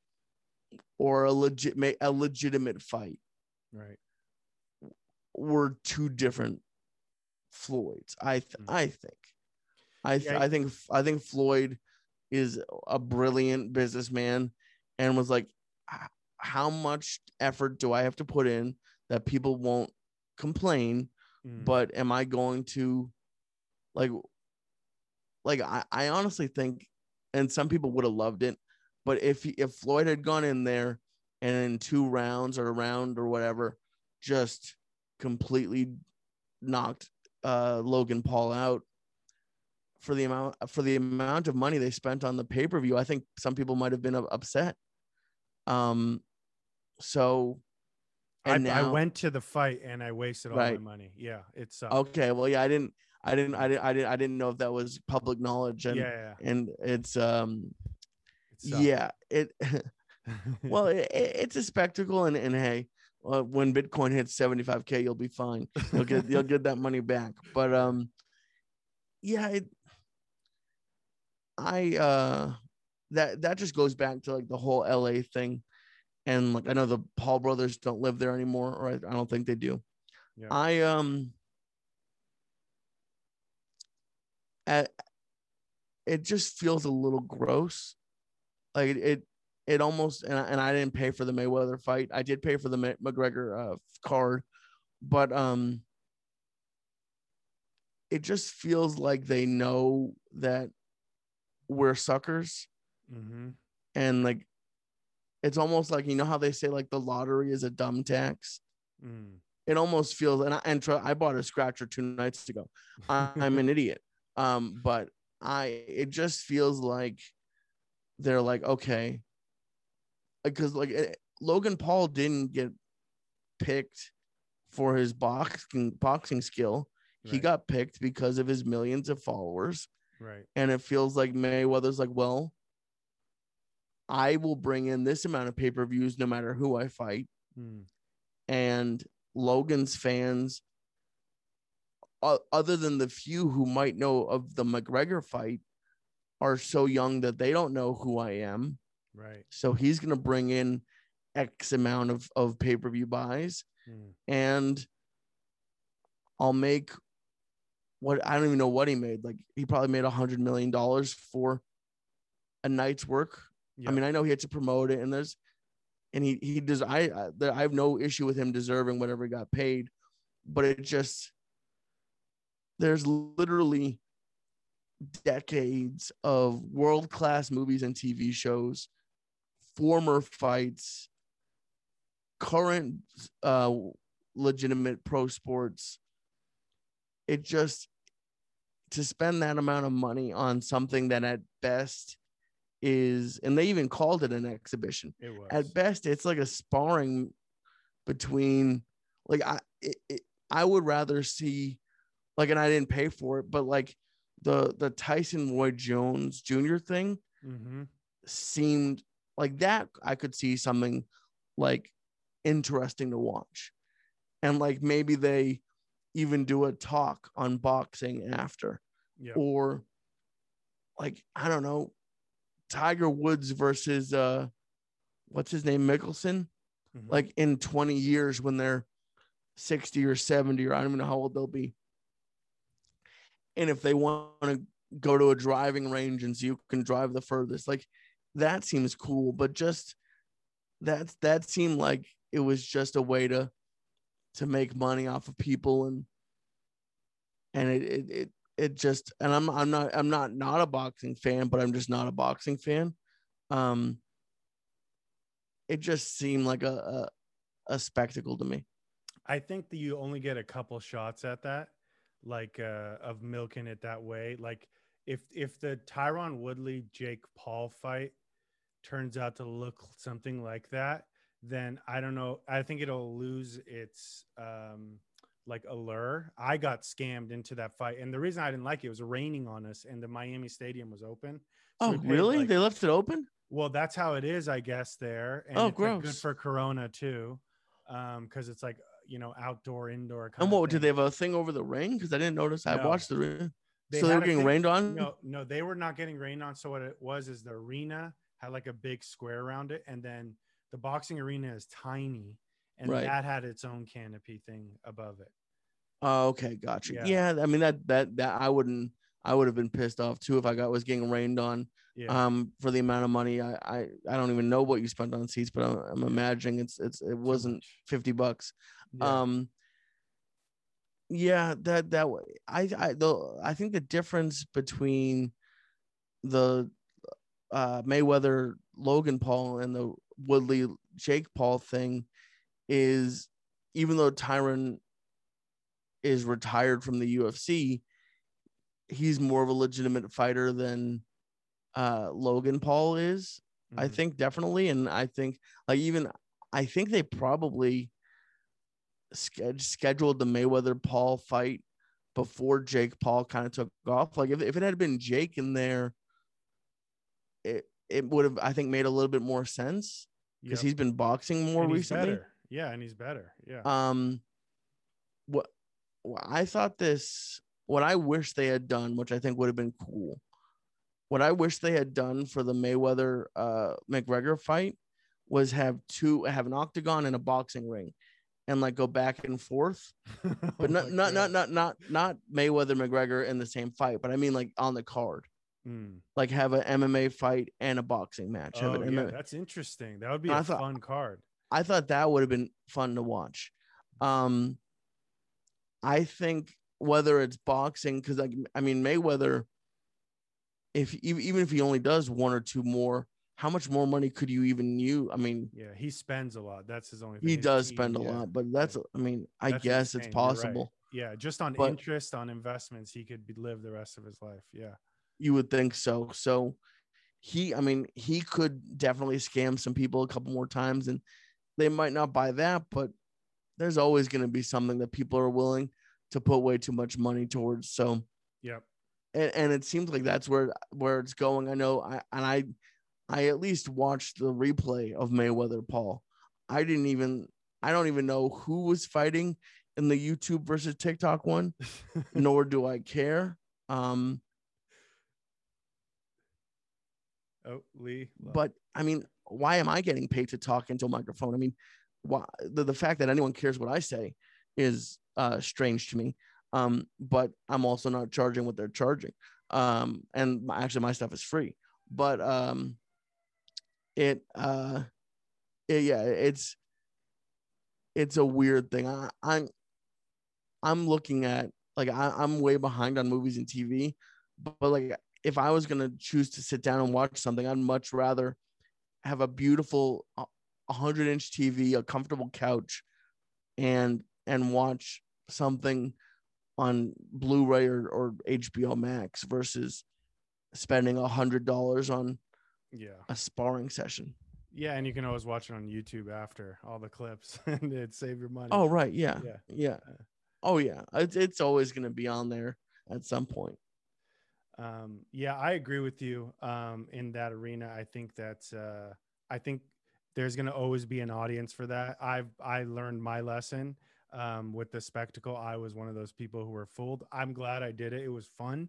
or a legit a legitimate fight
Right.
were two different Floyds. I th-
Mm.
I think. I th-
Yeah.
I think I think Floyd is a brilliant businessman and was like how much effort do I have to put in that people won't complain
Mm.
but am I going to like like I, I honestly think and some people would have loved it but if if Floyd had gone in there and in two rounds or a round or whatever just completely knocked uh Logan Paul out for the amount for the amount of money they spent on the pay-per-view I think some people might have been upset um so
I,
and
I
now-
went to the fight and I wasted all
Right.
my money. Yeah, it's.
Okay, well, yeah, I didn't, I didn't, I didn't, I didn't, I didn't know if that was public knowledge, and
yeah, yeah.
and it's um,
Sucked.
yeah, it, well, it- it's a spectacle, and and hey, uh, when Bitcoin hits seventy five k, you'll be fine. You'll get you'll get that money back, but um, yeah, it, I uh, that that just goes back to like the whole L.A. thing, and like I know the Paul brothers don't live there anymore, or I, I don't think they do.
Yeah.
I um at, it just feels a little gross. Like it it, it almost and I, and I didn't pay for the Mayweather fight. I did pay for the McGregor uh, card, but um it just feels like they know that we're suckers
hmm
and like it's almost like you know how they say like the lottery is a dumb tax
Mm.
it almost feels and I, and I bought a scratcher two nights ago. I, I'm an idiot. Um, but I it just feels like they're like okay, because like eh, Logan Paul didn't get picked for his boxing boxing skill. He got picked because of his millions of followers,
right.
and it feels like Mayweather's like, well, I will bring in this amount of pay per views no matter who I fight
Mm.
and Logan's fans, o- other than the few who might know of the McGregor fight, are so young that they don't know who I am.
Right.
So he's going to bring in X amount of, of pay per view buys,
Mm.
and I'll make what I don't even know what he made. Like he probably made a hundred million dollars for a night's work.
Yeah.
I mean, I know he had to promote it, and there's, and he he does. I I, I have no issue with him deserving whatever he got paid, but it just there's literally decades of world class movies and TV shows, former fights, current uh, legitimate pro sports. It just to spend that amount of money on something that at best is, and they even called it an exhibition.
it was.
At best, it's like a sparring between, like I, it, it, I would rather see, like, and I didn't pay for it, but like the the Tyson Roy Jones Jr. thing
hmm
seemed like that I could see something like interesting to watch. And like maybe they even do a talk on boxing after or like I don't know Tiger Woods versus uh what's his name Mickelson
Mhm.
like in 20 years when they're 60 or 70 or I don't even know how old they'll be. And if they want to go to a driving range and see who can drive the furthest, like that seems cool, but just that's that seemed like it was just a way to to make money off of people and and it it it, it just and I'm I'm not I'm not not a boxing fan, but I'm just not a boxing fan. Um it just seemed like a a, a spectacle to me.
I think that you only get a couple shots at that, like uh, of milking it that way. Like if if the Tyron Woodley Jake Paul fight turns out to look something like that, then I don't know. I think it'll lose its um like allure. I got scammed into that fight, and the reason I didn't like it, was raining on us, and the Miami Stadium was open,
Oh,
we
really?
like-
they left it open?
Well, that's how it is, I guess. There. And
Oh,
it's, like, good
gross.
for Corona too, um, because it's like you know outdoor, indoor. Kind
And
of
what did they have a thing over the ring? Because I didn't notice. I watched the ring.
They
so they were getting
thing-
rained on.
No, no, they were not getting rained on. So what it was is the arena had like a big square around it, and then the boxing arena is tiny, and
Right.
that had its own canopy thing above it.
Oh, okay, gotcha.
Yeah.
Yeah. I mean that that that I wouldn't. I would have been pissed off too if I got was getting rained on.
Yeah.
Um, for the amount of money, I I, I don't even know what you spent on seats, but I'm, I'm imagining it's it's it wasn't fifty bucks.
Yeah.
Um, yeah, that that way. I I the I think the difference between the uh Mayweather Logan Paul and the Woodley Jake Paul thing is even though Tyron is retired from the UFC, he's more of a legitimate fighter than uh Logan Paul is. I
Mhm.
think definitely, and I think like even I think they probably sched- scheduled the Mayweather Paul fight before Jake Paul kind of took off. Like if, if it had been Jake in there, it it would have I think made a little bit more sense because
Yep.
he's been boxing more recently.
better. Yeah, and he's better. Yeah.
Um, what, what I thought this, what I wish they had done, which I think would have been cool. What I wish they had done for the Mayweather uh McGregor fight was have two have an octagon and a boxing ring, and like go back and forth, but
Oh
not
my
not, not not not not Mayweather McGregor in the same fight, but I mean like on the card,
Mm.
like have an MMA fight and a boxing match. Have
Oh, yeah, that's interesting. That would be
I
a
thought-
fun card.
I thought that would have been fun to watch. Um, I think whether it's boxing, because like I mean Mayweather, if even if he only does one or two more, how much more money could you even use? I mean,
Yeah, he spends a lot. That's his only. Thing.
he does spend a
yeah.
lot, but that's I mean, I
That's
guess it's
you're right.
possible.
Yeah, just on
But-
interest on investments, he could be, live the rest of his life. Yeah.
You would think so. So he, I mean, he could definitely scam some people a couple more times, and they might not buy that, but there's always going to be something that people are willing to put way too much money towards. So,
yeah,
and, and it seems like that's where where it's going. I know, I and I, I at least watched the replay of Mayweather Paul. I didn't even, I don't even know who was fighting in the YouTube versus TikTok one, nor do I care. Um,
oh, Lee.
but I mean, why am I getting paid to talk into a microphone? I mean, why the, the fact that anyone cares what I say is uh strange to me. Um, but I'm also not charging what they're charging. Um, and my, actually my stuff is free. But um it uh it, yeah, it's it's a weird thing. I, I'm I'm looking at like I, I'm way behind on movies and TV, but, but like if I was gonna choose to sit down and watch something, I'd much rather have a beautiful uh, 100 inch TV, a comfortable couch, and and watch something on Blu-ray or, or HBO Max versus spending a hundred dollars on
Yeah.
a sparring session.
Yeah, and you can always watch it on YouTube after all the clips, and it'd save your money.
Oh right, yeah,
Yeah.
yeah. Oh yeah, it's it's always gonna be on there at some point.
Um, yeah, I agree with you. Um, in that arena, I think that uh, I think there's going to always be an audience for that. I've I learned my lesson um, with the spectacle. I was one of those people who were fooled. I'm glad I did it. It was fun,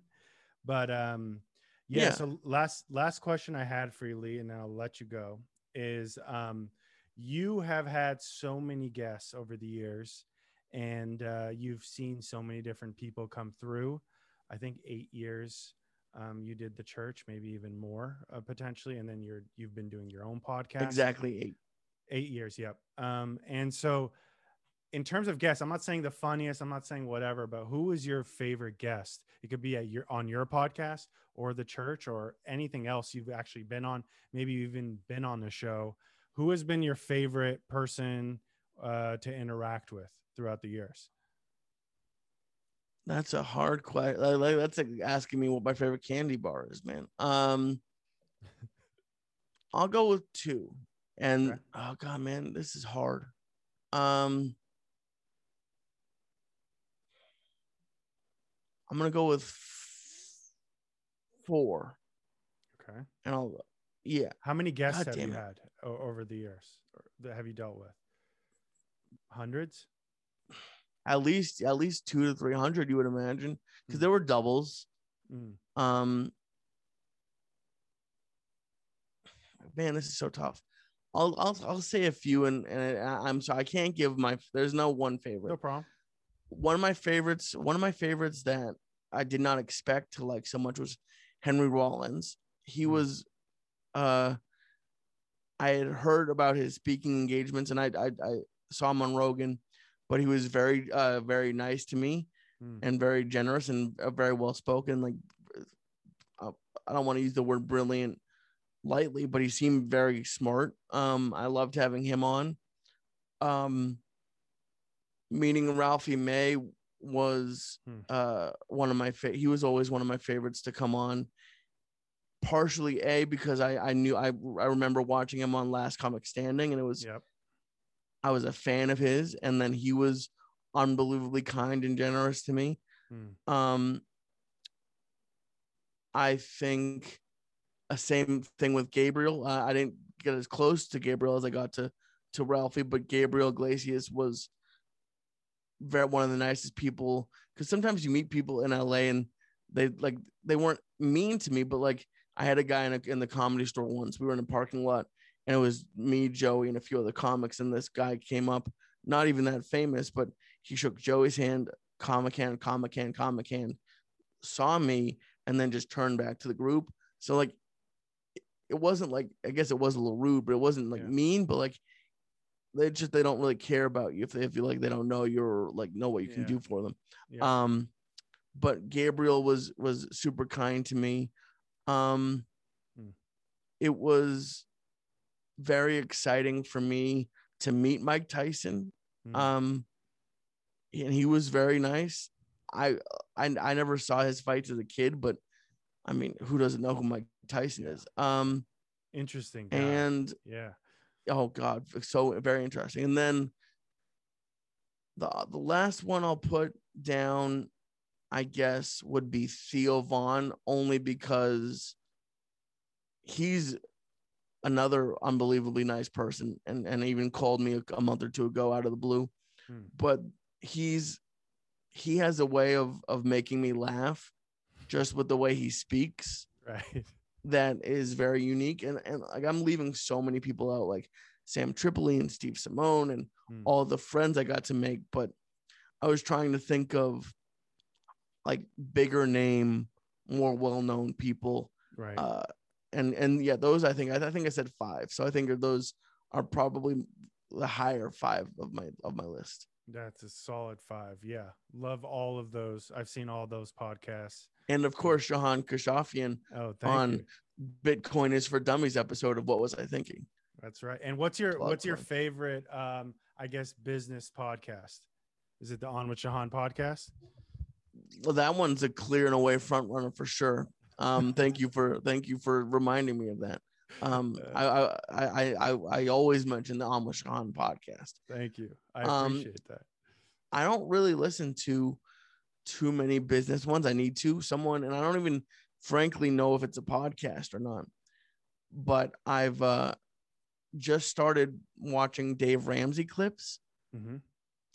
but um, yeah,
Yeah.
So last last question I had for you, Lee, and then I'll let you go. Is um, you have had so many guests over the years, and uh, you've seen so many different people come through. I think eight years. Um, you did the church, maybe even more uh, potentially, and then you're you've been doing your own podcast.
Exactly eight.
Eight years, yep. Um, and so, in terms of guests, I'm not saying the funniest, I'm not saying whatever, but who is your favorite guest? It could be at your on your podcast or the church or anything else you've actually been on. Maybe you've even been on the show. Who has been your favorite person uh, to interact with throughout the years?
That's a hard question. Like, like, that's like asking me what my favorite candy bar is, man. Um, I'll go with two. And
Okay.
oh god, man, this is hard. Um, I'm gonna go with four.
Okay.
and I'll yeah,
How many guests
God
have you
it.
had over the years or that have you dealt with? Hundreds?
at least at least two to three hundred, you would imagine, because
Mm.
there were doubles.
Mm.
Um, man, this is so tough. I'll I'll I'll say a few, and and I- I'm sorry I can't give my. There's no one favorite.
No problem.
One of my favorites. One of my favorites that I did not expect to like so much was Henry Rollins. He
Mm.
was, uh, I had heard about his speaking engagements, and I I, I saw him on Rogan, but he was very uh very nice to me
Mm.
and very generous and uh, very well spoken. Like, uh, I don't want to use the word brilliant lightly, but he seemed very smart. Um, I loved having him on. Um, meeting Ralphie May was
Hmm.
uh one of my fa- he was always one of my favorites to come on. Partially a because I I knew I I remember watching him on Last Comic Standing and it was
Yep.
I was a fan of his, and then he was unbelievably kind and generous to me.
Mm.
Um, I think a same thing with Gabriel. Uh, I didn't get as close to Gabriel as I got to to Ralphie, but Gabriel Iglesias was one of the nicest people. Because sometimes you meet people in LA and they like they weren't mean to me, but like I had a guy in, a, in the comedy store once. We were in a parking lot, and it was me, Joey, and a few other comics. And this guy came up, not even that famous, but he shook Joey's hand, comic hand, comic hand, comic hand, saw me, and then just turned back to the group. So like, it- wasn't like I guess it was a little rude, but it wasn't like
Yeah.
mean, but like they just they don't really care about you if they feel like they don't know you're like know what you can
Yeah.
do for them.
Yeah.
Um, but Gabriel was was super kind to me. Um,
Hmm.
it was very exciting for me to meet Mike Tyson.
Mm.
Um, and he was very nice. I I I never saw his fights as a kid, but I mean, who doesn't know who Mike Tyson
Yeah.
is? Um,
Interesting. Guy.
and
yeah.
Oh god so very interesting and then the the last one i'll put down i guess would be theo von only because he's another unbelievably nice person and and even called me a, a month or two ago out of the blue
Hmm.
but he's he has a way of of making me laugh just with the way he speaks
Right.
That is very unique and and like I'm leaving so many people out like Sam Tripoli and Steve Simeone and
Hmm.
all the friends I got to make but I was trying to think of like bigger name more well-known people
Right.
uh and and yeah those I think I, I think I said 5 so I think those are probably the higher 5 of my of my list
That's a solid five. Yeah. Love all of those. I've seen all those podcasts.
and of course Shahan Kashafian
Oh,
on
you.
Bitcoin is for Dummies episode of What Was I Thinking
That's right. And what's your what's your favorite um I guess business podcast? Is it the On with Shahan podcast?
well that one's a clear and away front runner for sure um thank you for thank you for reminding me of that um i i i i, I always mention the amish Khan podcast
Thank you. I
Um,
appreciate that.
i don't really listen to too many business ones i need to someone and i don't even frankly know if it's a podcast or not but i've uh just started watching dave ramsey clips
hmm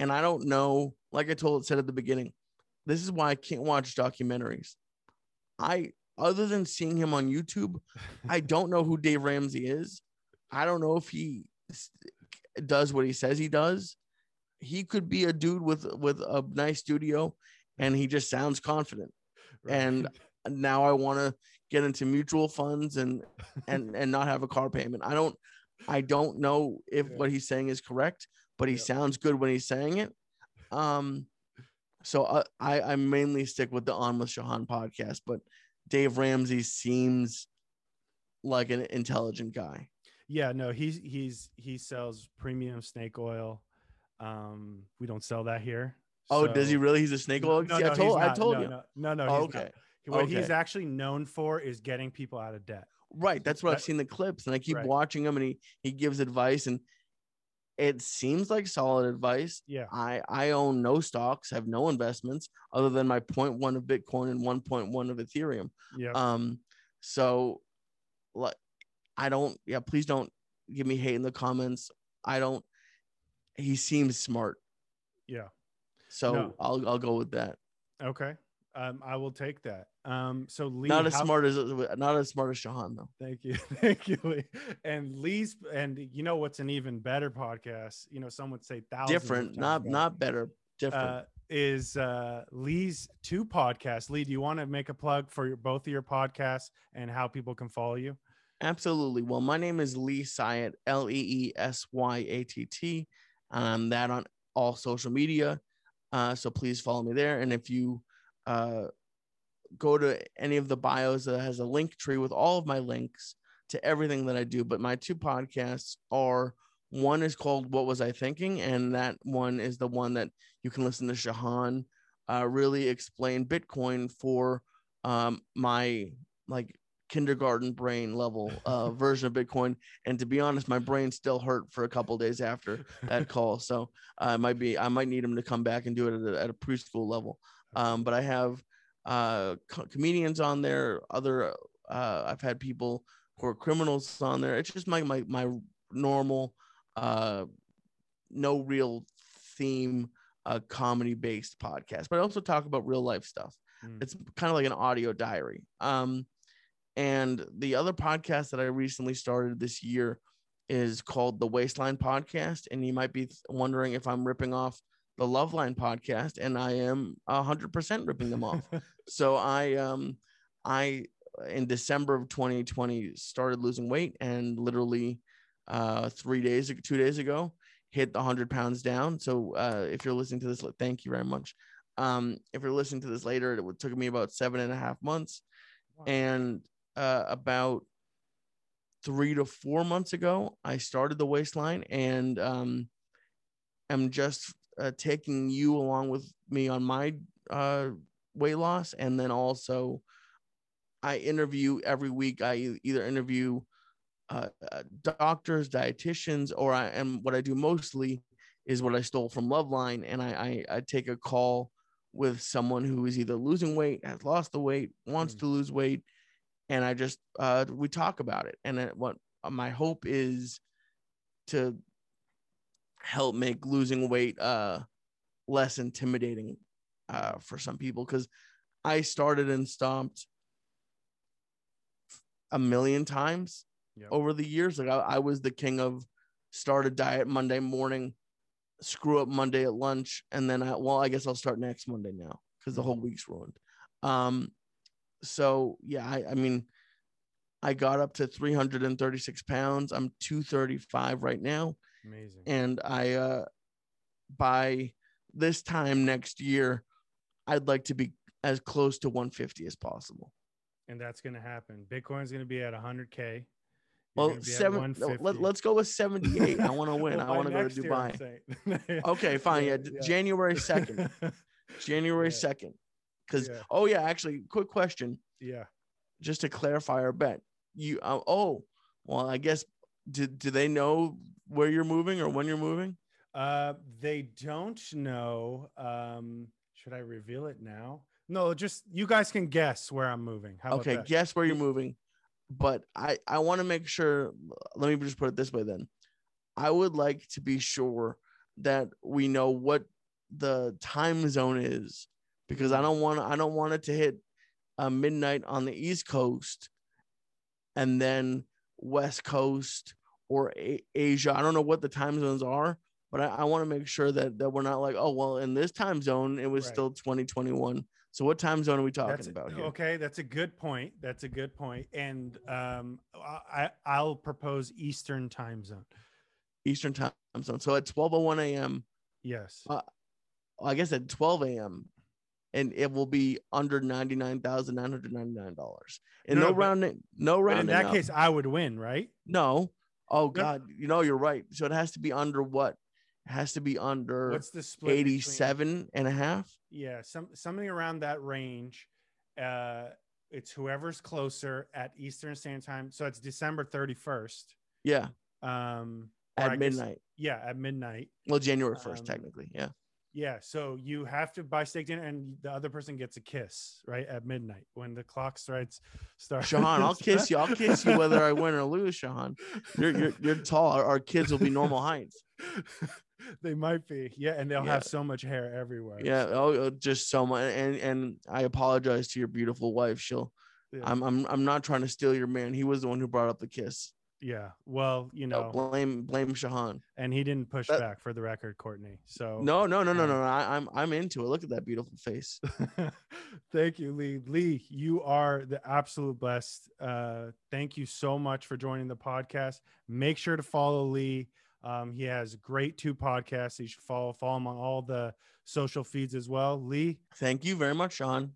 and I don't know, like I told it said at the beginning, this is why I can't watch documentaries. I other than seeing him on YouTube, I don't know who Dave Ramsey is. I don't know if he does what he says he does. He could be a dude with with a nice studio and he just sounds confident. and- Now I want to get into mutual funds and and and not have a car payment. I don't I don't know if
Yeah.
what he's saying is correct, but he
Yeah.
sounds good when he's saying it. Um, so I, I I mainly stick with the On with Shahan podcast, but Dave Ramsey seems like an intelligent guy.
yeah, no, he's he's he sells premium snake oil. Um, we don't sell that here.
Oh, does he really? He's a snake oil.
No,
See,
no,
I told I told
no,
you.
No, no, no.
Oh, okay.
not. What he's actually known for is getting people out of debt.
Right. That's what I've seen the clips, and I keep
Right.
watching him, and he he gives advice, and it seems like solid advice.
Yeah.
I I own no stocks, have no investments other than my 0.1 of Bitcoin and 1.1 of Ethereum.
Yeah.
Um, so like I don't yeah, please don't give me hate in the comments. I don't he seems smart.
Yeah.
So
No.
I'll I'll go with that.
Okay. Um, I will take that. Um, so Lee,
not as
how-
smart as not as smart as Shahan though.
Thank you, thank you, Lee. And Lee's, and you know what's an even better podcast? You know, some would say thousands.
Different, not not better. Different.
Uh, is uh, Lee's two podcasts. Lee, do you want to make a plug for your, both of your podcasts and how people can follow you?
Absolutely. Well, my name is Lee Syatt, L E E S Y A T T. and I'm that on all social media. Uh, so please follow me there. And if you uh, go to any of the bios that has a link tree with all of my links to everything that I do, but my two podcasts are one is called What Was I Thinking? And that one is the one that you can listen to Shahan uh, really explain Bitcoin for um, my like kindergarten brain level uh, version of Bitcoin. And to be honest, my brain still hurt for a couple days after that call. So I might be, I might need him to come back and do it at a, at a preschool level. Um, but I have uh, co- comedians on there. Other, uh, I've had people who are criminals on there. It's just my my my normal, uh, no real theme, uh, comedy based podcast. But I also talk about real life stuff.
Mm.
It's kind of like an audio diary. Um, and the other podcast that I recently started this year is called the Waistline Podcast. And you might be wondering if I'm ripping off the Loveline podcast, and I am hundred percent ripping them off. so I um I in December of 2020 started losing weight and literally uh three days two days ago hit the 100 pounds down so uh if you're listening to this thank you very much um if you're listening to this later it took me about seven and a half months
Wow.
and uh about three to four months ago i started the waistline and um am just uh, taking you along with me on my uh weight loss. And then also i interview every week. I either interview uh, uh, doctors dietitians or i am what i do mostly is what i stole from loveline. And I, I i take a call with someone who is either losing weight has lost the weight wants
Mm.
to lose weight. And i just uh we talk about it. And it, what uh, my hope is to help make losing weight uh less intimidating uh for some people because i started and stopped a million times
Yep.
over the years. Like I, I was the king of start a diet monday morning screw up monday at lunch and then i well i guess i'll start next monday now because the whole week's ruined. Um so yeah i i mean i got up to 336 pounds. I'm 235 right now
Amazing.
and I uh by this time next year, I'd like to be as close to 150 as possible.
and that's going to happen. Bitcoin's going to be at 100k. You're
Well, seven. no,
150.
Let, us go with 78. I want to win.
Well,
I want to go to
next year, I'm
Dubai. Okay, fine. Yeah, d- January 2nd. January
Yeah.
2nd. Because
Yeah.
oh yeah, actually, quick question,
yeah.
just to clarify our bet. You uh, oh well, I guess do do they know where you're moving or when you're moving?
Uh, they don't know. Um, should I reveal it now? No, just you guys can guess where I'm moving. How
okay
that?
guess where you're moving but i i want to make sure let me just put it this way then i would like to be sure that we know what the time zone is because i don't want i don't want it to hit uh, midnight on the east coast and then west coast or A- asia i don't know what the time zones are but i, I want to make sure that that we're not like oh well in this time zone it was
Right.
still 2021 so what time zone are we talking
That's
about here
okay. That's a good point. That's a good point. And um, I I'll propose Eastern time zone.
Eastern time zone. So at 12:01 a.m.,
Yes.
Uh, I guess at 12 a.m., and it will be under ninety-nine thousand nine hundred ninety-nine dollars. And
No,
no,
no,
rounding, no rounding.
in that
up.
case, I would win, right?
no. Oh
No.
God, you know you're right. So it has to be under what? It has to be under
What's the split? between-
87 and a half.
Yeah, some something around that range. Uh, it's whoever's closer at Eastern Standard Time. So it's December 31st.
Yeah,
Um,
at
I guess-
midnight.
yeah, at midnight.
Well, January 1st,
Um,
technically. Yeah.
Yeah, so you have to buy steak dinner, and the other person gets a kiss right at midnight when the clock starts. Start.
Shahan, I'll kiss you. I'll kiss you whether I win or lose, Shahan. You're you're, you're tall. Our, our kids will be normal heights.
they might be, yeah, and they'll
Yeah.
have so much hair everywhere.
Yeah. Oh, uh, just so much. And and I apologize to your beautiful wife. She'll.
Yeah.
I'm I'm I'm not trying to steal your man. He was the one who brought up the kiss.
Yeah. Well, you
No,
know,
blame blame Shahan.
and he didn't push
That-
back for the record, Courtney. So
No, no, no, no, no. no. I, I'm I'm into it. Look at that beautiful face.
thank you, Lee. Lee, you are the absolute best. Uh, thank you so much for joining the podcast. Make sure to follow Lee. Um, he has great two podcasts. You should follow follow him on all the social feeds as well. Lee,
Thank you very much, Sean.